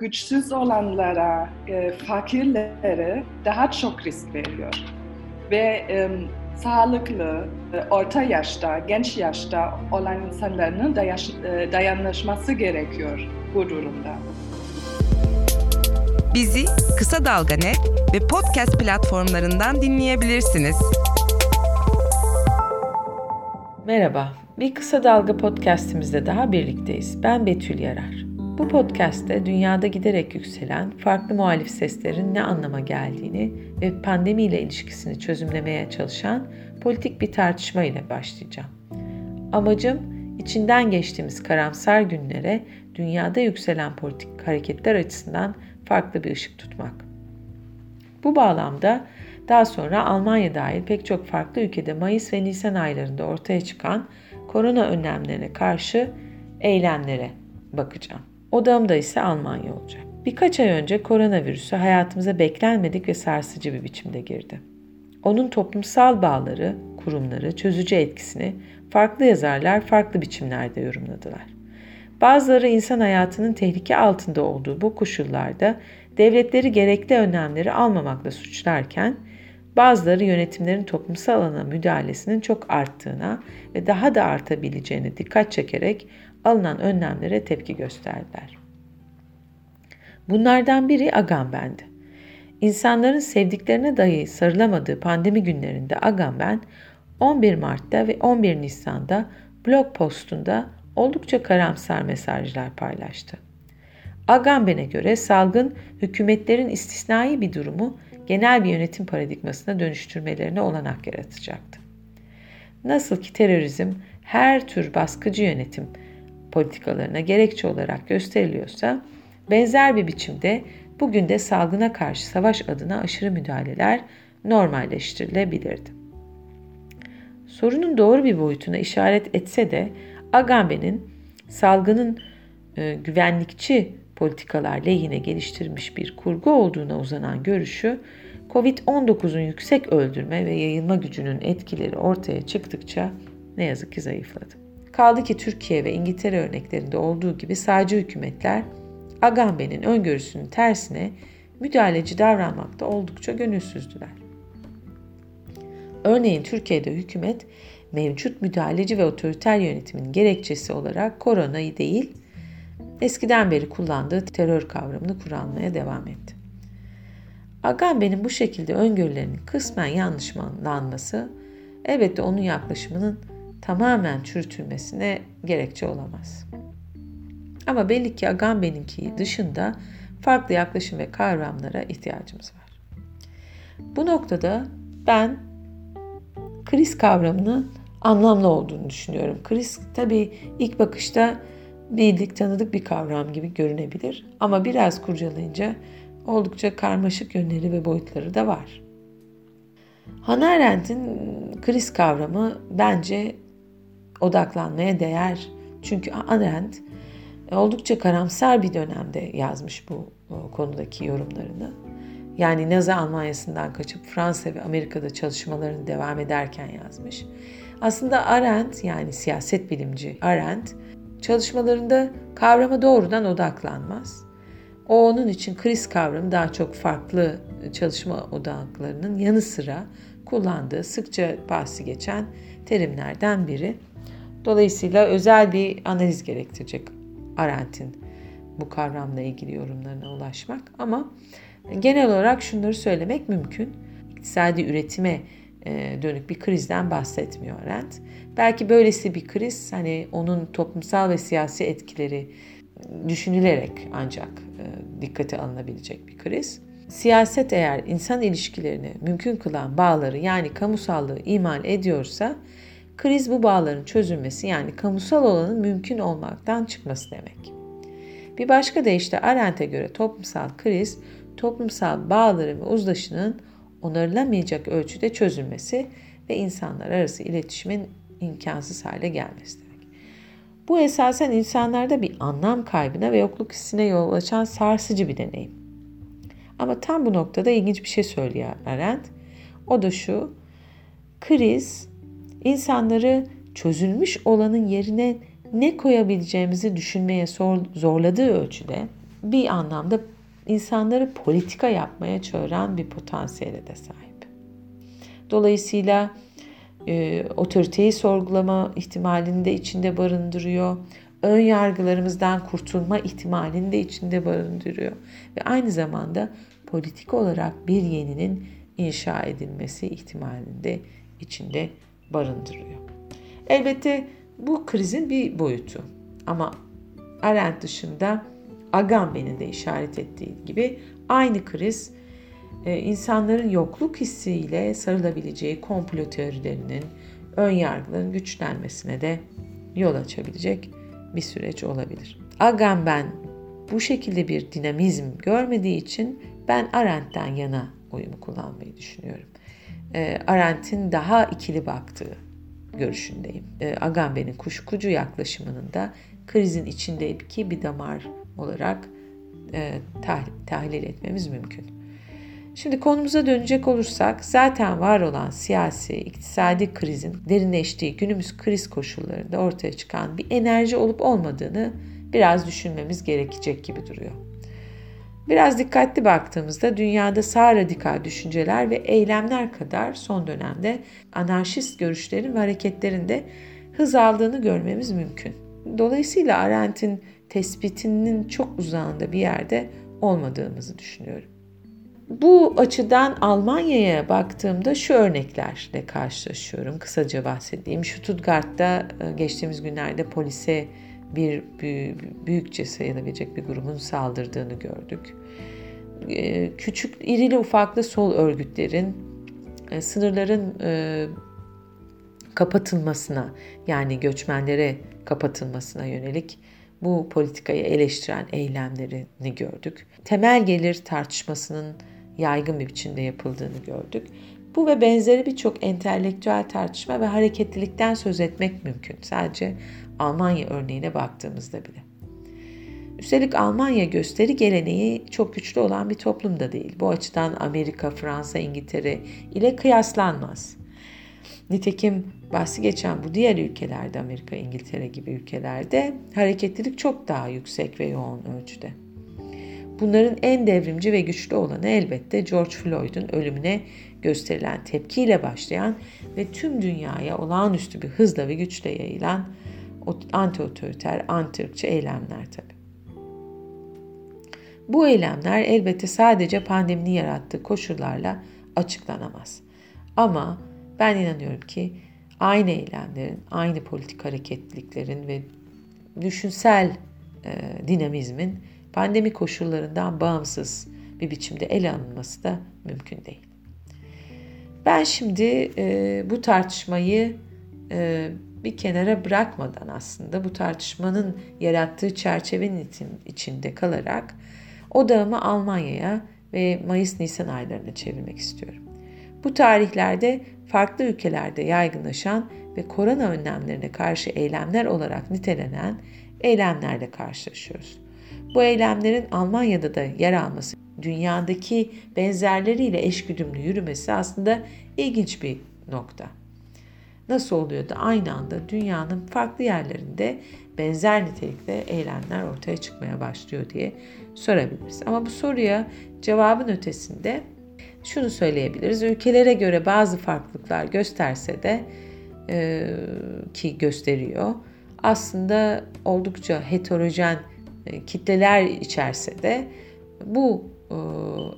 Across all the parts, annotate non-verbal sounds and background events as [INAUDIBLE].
güçsüz olanlara, e, fakirlere daha çok risk veriyor. Ve e, sağlıklı, e, orta yaşta, genç yaşta olan insanların dayaş, e, dayanışması gerekiyor bu durumda. Bizi Kısa Dalga Net ve podcast platformlarından dinleyebilirsiniz. Merhaba, bir Kısa Dalga podcastimizde daha birlikteyiz. Ben Betül Yarar. Bu podcast'te dünyada giderek yükselen farklı muhalif seslerin ne anlama geldiğini ve pandemiyle ilişkisini çözümlemeye çalışan politik bir tartışma ile başlayacağım. Amacım içinden geçtiğimiz karamsar günlere dünyada yükselen politik hareketler açısından farklı bir ışık tutmak. Bu bağlamda daha sonra Almanya dahil pek çok farklı ülkede Mayıs ve Nisan aylarında ortaya çıkan korona önlemlerine karşı eylemlere bakacağım. Odamda ise Almanya olacak. Birkaç ay önce koronavirüsü hayatımıza beklenmedik ve sarsıcı bir biçimde girdi. Onun toplumsal bağları, kurumları, çözücü etkisini farklı yazarlar farklı biçimlerde yorumladılar. Bazıları insan hayatının tehlike altında olduğu bu koşullarda devletleri gerekli önlemleri almamakla suçlarken, bazıları yönetimlerin toplumsal alana müdahalesinin çok arttığına ve daha da artabileceğine dikkat çekerek alınan önlemlere tepki gösterdiler. Bunlardan biri Agamben'di. İnsanların sevdiklerine dahi sarılamadığı pandemi günlerinde Agamben 11 Mart'ta ve 11 Nisan'da blog postunda oldukça karamsar mesajlar paylaştı. Agamben'e göre salgın hükümetlerin istisnai bir durumu genel bir yönetim paradigmasına dönüştürmelerine olanak yaratacaktı. Nasıl ki terörizm her tür baskıcı yönetim politikalarına gerekçe olarak gösteriliyorsa, benzer bir biçimde bugün de salgına karşı savaş adına aşırı müdahaleler normalleştirilebilirdi. Sorunun doğru bir boyutuna işaret etse de Agamben'in salgının e, güvenlikçi politikalar lehine geliştirilmiş bir kurgu olduğuna uzanan görüşü, Covid-19'un yüksek öldürme ve yayılma gücünün etkileri ortaya çıktıkça ne yazık ki zayıfladı. Kaldı ki Türkiye ve İngiltere örneklerinde olduğu gibi sağcı hükümetler Agamben'in öngörüsünün tersine müdahaleci davranmakta oldukça gönülsüzdüler. Örneğin Türkiye'de hükümet mevcut müdahaleci ve otoriter yönetimin gerekçesi olarak koronayı değil, eskiden beri kullandığı terör kavramını kullanmaya devam etti. Agamben'in bu şekilde öngörülerinin kısmen yanlışlanması elbette onun yaklaşımının tamamen çürütülmesine gerekçe olamaz. Ama belli ki Agamben'inki dışında farklı yaklaşım ve kavramlara ihtiyacımız var. Bu noktada ben kriz kavramının anlamlı olduğunu düşünüyorum. Kriz tabii ilk bakışta bildik, tanıdık bir kavram gibi görünebilir ama biraz kurcalayınca oldukça karmaşık yönleri ve boyutları da var. Hannah Arendt'in kriz kavramı bence odaklanmaya değer. Çünkü Arendt oldukça karamsar bir dönemde yazmış bu konudaki yorumlarını. Yani Nazi Almanya'sından kaçıp Fransa ve Amerika'da çalışmalarını devam ederken yazmış. Aslında Arendt yani siyaset bilimci Arendt çalışmalarında kavrama doğrudan odaklanmaz. O onun için kriz kavramı daha çok farklı çalışma odaklarının yanı sıra kullandığı sıkça bahsi geçen terimlerden biri. Dolayısıyla özel bir analiz gerektirecek Arendt'in bu kavramla ilgili yorumlarına ulaşmak. Ama genel olarak şunları söylemek mümkün. İktisadi üretime e, dönük bir krizden bahsetmiyor Arendt. Belki böylesi bir kriz hani onun toplumsal ve siyasi etkileri düşünülerek ancak e, dikkate alınabilecek bir kriz. Siyaset eğer insan ilişkilerini mümkün kılan bağları yani kamusallığı imal ediyorsa Kriz bu bağların çözülmesi yani kamusal olanın mümkün olmaktan çıkması demek. Bir başka deyişle Arendt'e göre toplumsal kriz, toplumsal bağların ve uzlaşının onarılamayacak ölçüde çözülmesi ve insanlar arası iletişimin imkansız hale gelmesi demek. Bu esasen insanlarda bir anlam kaybına ve yokluk hissine yol açan sarsıcı bir deneyim. Ama tam bu noktada ilginç bir şey söylüyor Arendt. O da şu, kriz insanları çözülmüş olanın yerine ne koyabileceğimizi düşünmeye zorladığı ölçüde bir anlamda insanları politika yapmaya çağıran bir potansiyele de sahip. Dolayısıyla e, otoriteyi sorgulama ihtimalini de içinde barındırıyor. Ön yargılarımızdan kurtulma ihtimalini de içinde barındırıyor. Ve aynı zamanda politik olarak bir yeninin inşa edilmesi ihtimalini de içinde barındırıyor. Elbette bu krizin bir boyutu. Ama Arendt dışında Agamben'in de işaret ettiği gibi aynı kriz e, insanların yokluk hissiyle sarılabileceği komplo teorilerinin, ön yargıların güçlenmesine de yol açabilecek bir süreç olabilir. Agamben bu şekilde bir dinamizm görmediği için ben Arendt'ten yana oyumu kullanmayı düşünüyorum. E, Arendt'in daha ikili baktığı görüşündeyim. E, Agamben'in kuşkucu yaklaşımının da krizin içindeki bir damar olarak e, tahlil etmemiz mümkün. Şimdi konumuza dönecek olursak zaten var olan siyasi, iktisadi krizin derinleştiği günümüz kriz koşullarında ortaya çıkan bir enerji olup olmadığını biraz düşünmemiz gerekecek gibi duruyor. Biraz dikkatli baktığımızda dünyada sağ radikal düşünceler ve eylemler kadar son dönemde anarşist görüşlerin ve hareketlerin de hız aldığını görmemiz mümkün. Dolayısıyla Arendt'in tespitinin çok uzağında bir yerde olmadığımızı düşünüyorum. Bu açıdan Almanya'ya baktığımda şu örneklerle karşılaşıyorum. Kısaca bahsedeyim. Stuttgart'ta e, geçtiğimiz günlerde polise bir büyükçe sayılabilecek bir grubun saldırdığını gördük. E, küçük, irili ufaklı sol örgütlerin e, sınırların kapatılmasına yani göçmenlere kapatılmasına yönelik bu politikayı eleştiren eylemlerini gördük. Temel gelir tartışmasının yaygın bir biçimde yapıldığını gördük. Bu ve benzeri birçok entelektüel tartışma ve hareketlilikten söz etmek mümkün. Sadece Almanya örneğine baktığımızda bile. Üstelik Almanya gösteri geleneği çok güçlü olan bir toplum da değil. Bu açıdan Amerika, Fransa, İngiltere ile kıyaslanmaz. Nitekim bahsi geçen bu diğer ülkelerde Amerika, İngiltere gibi ülkelerde hareketlilik çok daha yüksek ve yoğun ölçüde. Bunların en devrimci ve güçlü olanı elbette George Floyd'un ölümüne gösterilen tepkiyle başlayan ve tüm dünyaya olağanüstü bir hızla ve güçle yayılan anti-otoriter, anti-ırkçı eylemler tabi. Bu eylemler elbette sadece pandeminin yarattığı koşullarla açıklanamaz. Ama ben inanıyorum ki aynı eylemlerin, aynı politik hareketliliklerin ve düşünsel e, dinamizmin pandemi koşullarından bağımsız bir biçimde ele alınması da mümkün değil. Ben şimdi e, bu tartışmayı e, bir kenara bırakmadan aslında bu tartışmanın yarattığı çerçevenin içinde kalarak odağımı Almanya'ya ve Mayıs-Nisan aylarına çevirmek istiyorum. Bu tarihlerde farklı ülkelerde yaygınlaşan ve korona önlemlerine karşı eylemler olarak nitelenen eylemlerle karşılaşıyoruz. Bu eylemlerin Almanya'da da yer alması, dünyadaki benzerleriyle eşgüdümlü yürümesi aslında ilginç bir nokta. Nasıl oluyor da aynı anda dünyanın farklı yerlerinde benzer nitelikte eylemler ortaya çıkmaya başlıyor diye sorabiliriz. Ama bu soruya cevabın ötesinde şunu söyleyebiliriz. Ülkelere göre bazı farklılıklar gösterse de e, ki gösteriyor. Aslında oldukça heterojen e, kitleler içerse de bu e,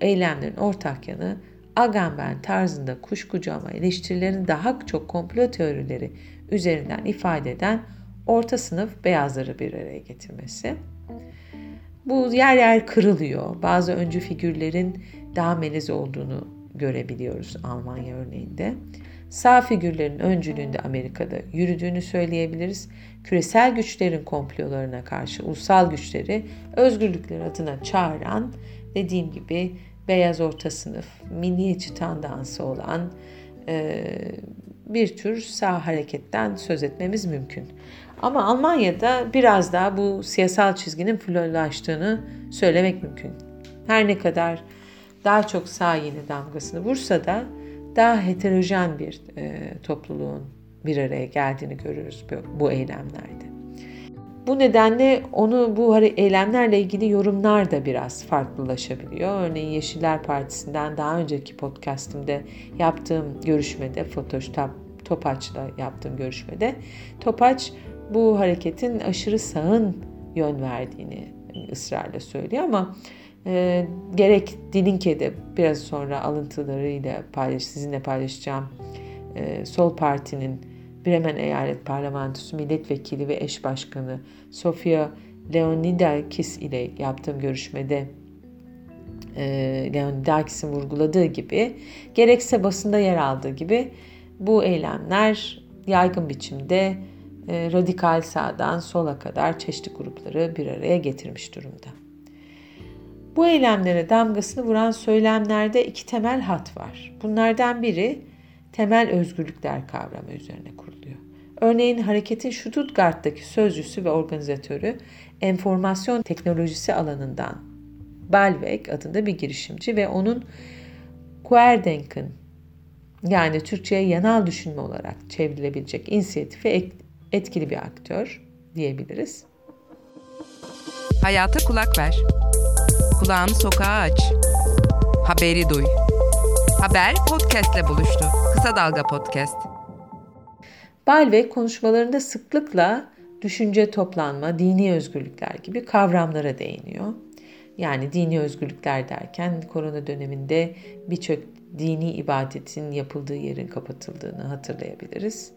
eylemlerin ortak yanı Agamben tarzında kuşkucu ama eleştirilerin daha çok komplo teorileri üzerinden ifade eden orta sınıf beyazları bir araya getirmesi. Bu yer yer kırılıyor. Bazı öncü figürlerin daha melez olduğunu görebiliyoruz Almanya örneğinde. Sağ figürlerin öncülüğünde Amerika'da yürüdüğünü söyleyebiliriz. Küresel güçlerin komplolarına karşı ulusal güçleri özgürlükler adına çağıran dediğim gibi beyaz orta sınıf, milliyetçi tandansı olan e, bir tür sağ hareketten söz etmemiz mümkün. Ama Almanya'da biraz daha bu siyasal çizginin florlaştığını söylemek mümkün. Her ne kadar daha çok sağ yeni damgasını vursa da daha heterojen bir e, topluluğun bir araya geldiğini görürüz bu, bu eylemlerde. Bu nedenle onu bu eylemlerle ilgili yorumlar da biraz farklılaşabiliyor. Örneğin Yeşiller Partisi'nden daha önceki podcastımda yaptığım görüşmede Fotoş Topaç'la yaptığım görüşmede Topaç bu hareketin aşırı sağın yön verdiğini ısrarla söylüyor ama e, gerek Dilinke'de biraz sonra alıntılarıyla paylaş, sizinle paylaşacağım e, Sol Parti'nin Bremen Eyalet Parlamentosu Milletvekili ve Eş Başkanı Sofia Leonidakis ile yaptığım görüşmede e, Leonidakis'in vurguladığı gibi gerekse basında yer aldığı gibi bu eylemler yaygın biçimde e, radikal sağdan sola kadar çeşitli grupları bir araya getirmiş durumda. Bu eylemlere damgasını vuran söylemlerde iki temel hat var. Bunlardan biri temel özgürlükler kavramı üzerine kuruluyor. Örneğin hareketin Stuttgart'taki sözcüsü ve organizatörü enformasyon teknolojisi alanından Balweg adında bir girişimci ve onun Querdenken yani Türkçe'ye yanal düşünme olarak çevrilebilecek inisiyatifi etkili bir aktör diyebiliriz. Hayata kulak ver. Kulağını sokağa aç. Haberi duy. Haber podcastle buluştu. Kısa Dalga Podcast. Balve konuşmalarında sıklıkla düşünce toplanma, dini özgürlükler gibi kavramlara değiniyor. Yani dini özgürlükler derken korona döneminde birçok dini ibadetin yapıldığı yerin kapatıldığını hatırlayabiliriz.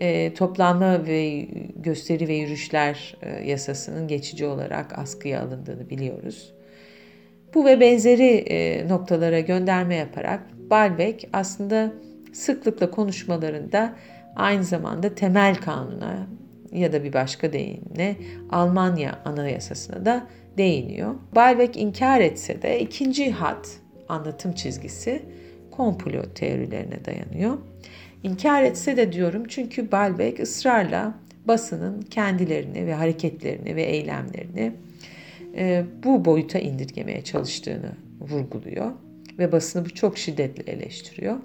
E, toplanma ve gösteri ve yürüyüşler e, yasasının geçici olarak askıya alındığını biliyoruz. Bu ve benzeri e, noktalara gönderme yaparak Balbek aslında sıklıkla konuşmalarında aynı zamanda temel kanuna ya da bir başka deyimle Almanya Anayasası'na da değiniyor. Balbek inkar etse de ikinci hat anlatım çizgisi komplo teorilerine dayanıyor. İnkar etse de diyorum çünkü Balbek ısrarla basının kendilerini ve hareketlerini ve eylemlerini e, bu boyuta indirgemeye çalıştığını vurguluyor ve basını bu çok şiddetle eleştiriyor.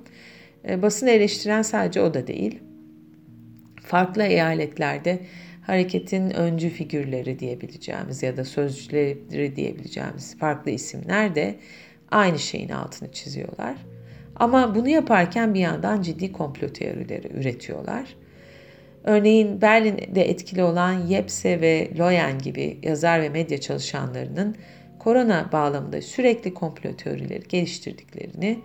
E, basını eleştiren sadece o da değil. Farklı eyaletlerde hareketin öncü figürleri diyebileceğimiz ya da sözcüleri diyebileceğimiz farklı isimler de aynı şeyin altını çiziyorlar. Ama bunu yaparken bir yandan ciddi komplo teorileri üretiyorlar. Örneğin Berlin'de etkili olan Yepse ve Loyen gibi yazar ve medya çalışanlarının korona bağlamında sürekli komplo teorileri geliştirdiklerini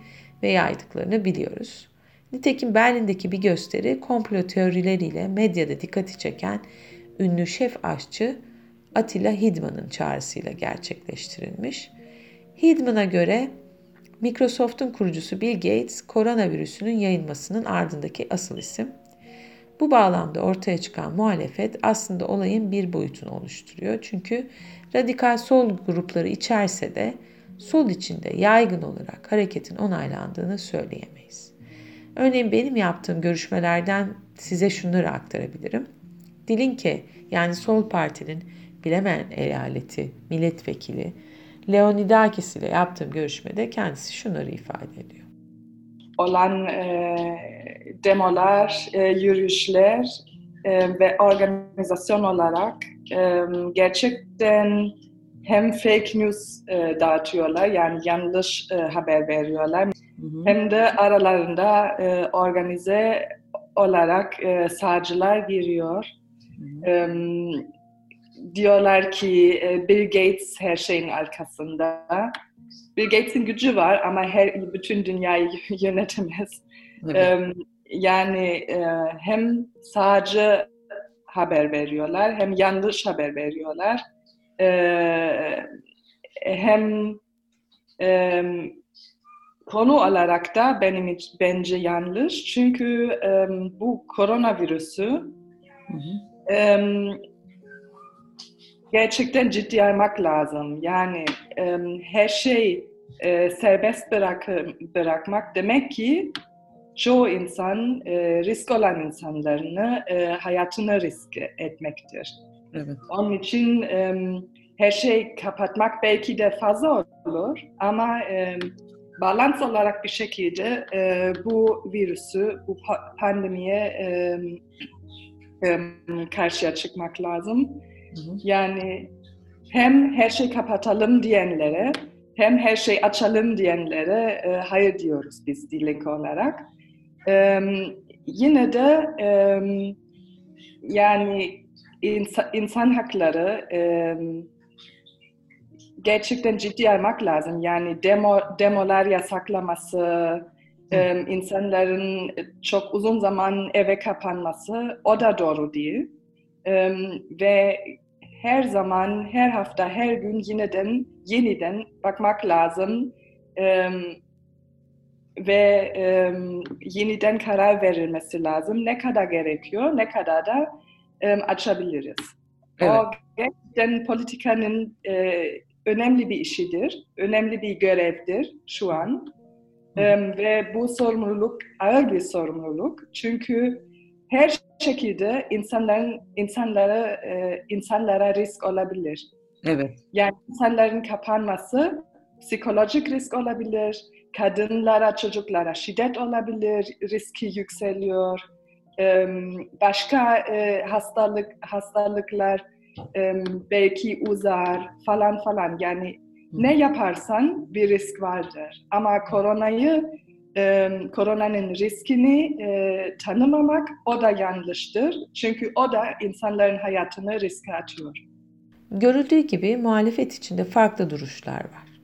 ve yaydıklarını biliyoruz. Nitekim Berlin'deki bir gösteri komplo teorileriyle medyada dikkati çeken ünlü şef aşçı Attila Hidman'ın çağrısıyla gerçekleştirilmiş. Hidman'a göre Microsoft'un kurucusu Bill Gates koronavirüsünün yayılmasının ardındaki asıl isim. Bu bağlamda ortaya çıkan muhalefet aslında olayın bir boyutunu oluşturuyor. Çünkü radikal sol grupları içerse de sol içinde yaygın olarak hareketin onaylandığını söyleyemeyiz. Örneğin benim yaptığım görüşmelerden size şunları aktarabilirim. Dilinke yani Sol Parti'nin Bilemen eyaleti milletvekili Leonidakis ile yaptığım görüşmede kendisi şunları ifade ediyor. Olan e, demolar, e, yürüyüşler e, ve organizasyon olarak e, gerçekten hem fake news e, dağıtıyorlar yani yanlış e, haber veriyorlar hı hı. hem de aralarında e, organize olarak e, sağcılar giriyor. Hı hı. E, diyorlar ki e, Bill Gates her şeyin arkasında. Bill Gates'in gücü var ama her bütün dünyayı [LAUGHS] yönetemez. Evet. Yani e, hem sadece haber veriyorlar hem yanlış haber veriyorlar. E, hem konu olarak da benim bence yanlış çünkü bu koronavirüsü hı hı gerçekten ciddi almak lazım. Yani e, her şey e, serbest bırak, bırakmak demek ki çoğu insan, e, risk olan insanlarını e, hayatını risk etmektir. Evet. Onun için e, her şey kapatmak belki de fazla olur ama e, balans olarak bir şekilde e, bu virüsü, bu pandemiye e, e, karşıya çıkmak lazım. Yani hem her şey kapatalım diyenlere hem her şey açalım diyenlere e, hayır diyoruz biz Dilink olarak. E, yine de e, yani insan, insan hakları e, gerçekten ciddi almak lazım. Yani demo, demolar yasaklaması, e, insanların çok uzun zaman eve kapanması o da doğru değil. E, ve her zaman, her hafta, her gün yeniden, yeniden bakmak lazım e, ve e, yeniden karar verilmesi lazım. Ne kadar gerekiyor, ne kadar da e, açabiliriz. Evet. O gerçekten politikanın e, önemli bir işidir, önemli bir görevdir şu an. E, ve bu sorumluluk ağır bir sorumluluk. Çünkü her şekilde insanların insanlara e, insanlara risk olabilir. Evet. Yani insanların kapanması psikolojik risk olabilir, kadınlara, çocuklara şiddet olabilir, riski yükseliyor. Başka e, hastalık hastalıklar belki uzar falan falan. Yani ne yaparsan bir risk vardır. Ama koronayı koronanın riskini e, tanımamak o da yanlıştır. Çünkü o da insanların hayatını riske atıyor. Görüldüğü gibi muhalefet içinde farklı duruşlar var.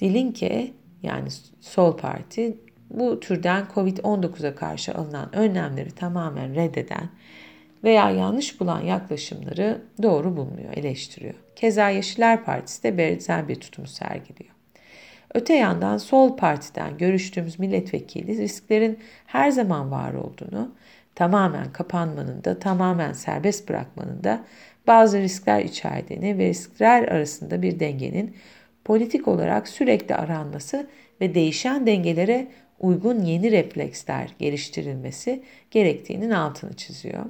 Dilinke yani Sol Parti bu türden Covid-19'a karşı alınan önlemleri tamamen reddeden veya yanlış bulan yaklaşımları doğru bulmuyor, eleştiriyor. Keza Yeşiller Partisi de benzer bir tutum sergiliyor. Öte yandan sol partiden görüştüğümüz milletvekili risklerin her zaman var olduğunu, tamamen kapanmanın da tamamen serbest bırakmanın da bazı riskler içerdiğini ve riskler arasında bir dengenin politik olarak sürekli aranması ve değişen dengelere uygun yeni refleksler geliştirilmesi gerektiğinin altını çiziyor.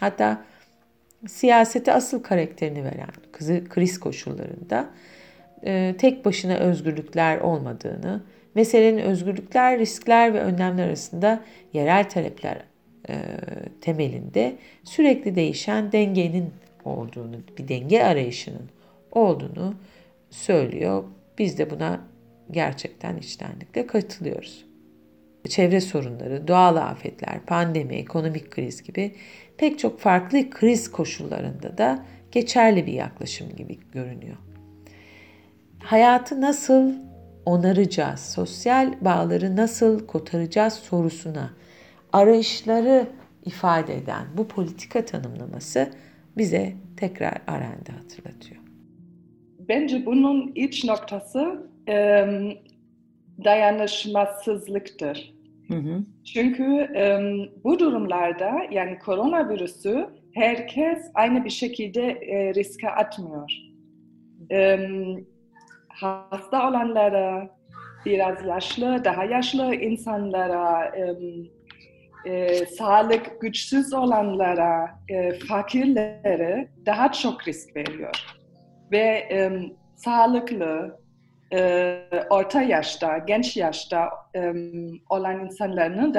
Hatta siyasete asıl karakterini veren kriz koşullarında e, tek başına özgürlükler olmadığını, meselenin özgürlükler, riskler ve önlemler arasında yerel talepler e, temelinde sürekli değişen dengenin olduğunu, bir denge arayışının olduğunu söylüyor. Biz de buna gerçekten içtenlikle katılıyoruz. Çevre sorunları, doğal afetler, pandemi, ekonomik kriz gibi pek çok farklı kriz koşullarında da geçerli bir yaklaşım gibi görünüyor hayatı nasıl onaracağız, sosyal bağları nasıl kotaracağız sorusuna arayışları ifade eden bu politika tanımlaması bize tekrar Arendt'i hatırlatıyor. Bence bunun iç noktası dayanışmasızlıktır. Hı hı. Çünkü e, bu durumlarda yani koronavirüsü herkes aynı bir şekilde e, riske atmıyor. E, hasta olanlara, biraz yaşlı, daha yaşlı insanlara, e, e, sağlık güçsüz olanlara, e, fakirlere daha çok risk veriyor. Ve e, sağlıklı, orta yaşta, genç yaşta e, olan insanların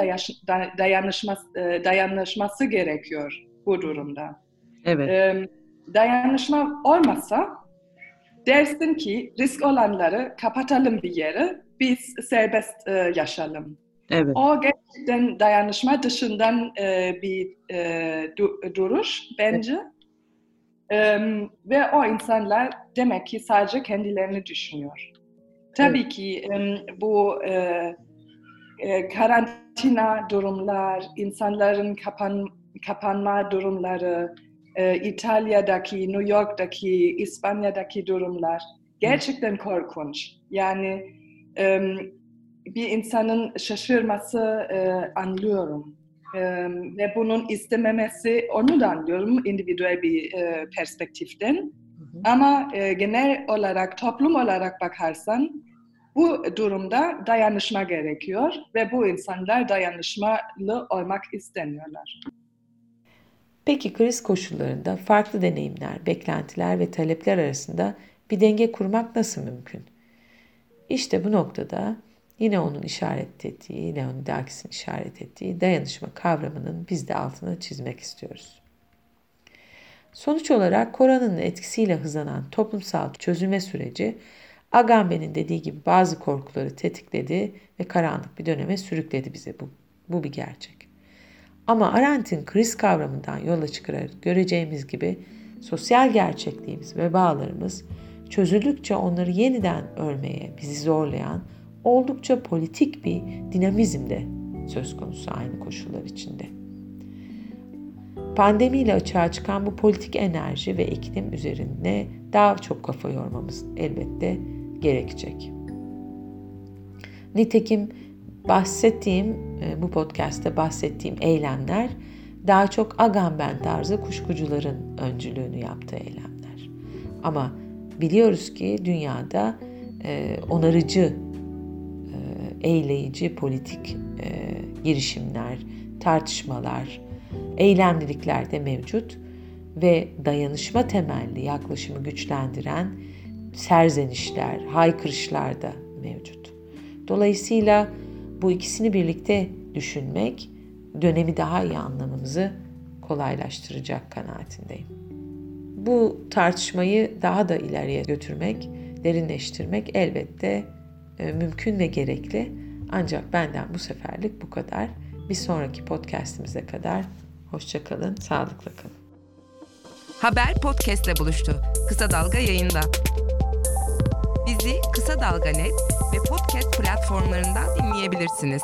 dayanışması, e, dayanışması gerekiyor bu durumda. Evet. E, dayanışma olmasa dersin ki risk olanları kapatalım bir yere, biz serbest e, yaşayalım. Evet. O gerçekten dayanışma dışından e, bir e, du, duruş bence. Evet. E, ve o insanlar demek ki sadece kendilerini düşünüyor. Tabii ki bu e, e, karantina durumlar, insanların kapan, kapanma durumları, e, İtalya'daki, New York'taki, İspanya'daki durumlar gerçekten korkunç. Yani bir insanın şaşırması anlıyorum. Ve bunun istememesi onu da anlıyorum individual bir perspektiften. Ama e, genel olarak, toplum olarak bakarsan bu durumda dayanışma gerekiyor ve bu insanlar dayanışmalı olmak istemiyorlar. Peki kriz koşullarında farklı deneyimler, beklentiler ve talepler arasında bir denge kurmak nasıl mümkün? İşte bu noktada yine onun işaret ettiği, Leonidakis'in işaret ettiği dayanışma kavramının biz de altını çizmek istiyoruz. Sonuç olarak koronanın etkisiyle hızlanan toplumsal çözülme süreci Agamben'in dediği gibi bazı korkuları tetikledi ve karanlık bir döneme sürükledi bize bu. Bu bir gerçek. Ama Arendt'in kriz kavramından yola çıkarak göreceğimiz gibi sosyal gerçekliğimiz ve bağlarımız çözüldükçe onları yeniden örmeye bizi zorlayan oldukça politik bir dinamizm de söz konusu aynı koşullar içinde. Pandemiyle açığa çıkan bu politik enerji ve iklim üzerinde daha çok kafa yormamız elbette gerekecek. Nitekim bahsettiğim, e, bu podcast'te bahsettiğim eylemler daha çok Agamben tarzı kuşkucuların öncülüğünü yaptığı eylemler. Ama biliyoruz ki dünyada e, onarıcı, e, eyleyici politik girişimler, tartışmalar, eylemlilikler de mevcut ve dayanışma temelli yaklaşımı güçlendiren serzenişler, haykırışlar da mevcut. Dolayısıyla bu ikisini birlikte düşünmek dönemi daha iyi anlamamızı kolaylaştıracak kanaatindeyim. Bu tartışmayı daha da ileriye götürmek, derinleştirmek elbette e, mümkün ve gerekli. Ancak benden bu seferlik bu kadar. Bir sonraki podcastimize kadar hoşçakalın, sağlıkla kalın. Haber podcastle buluştu. Kısa Dalga yayında. Bizi Kısa Dalga Net ve podcast platformlarından dinleyebilirsiniz.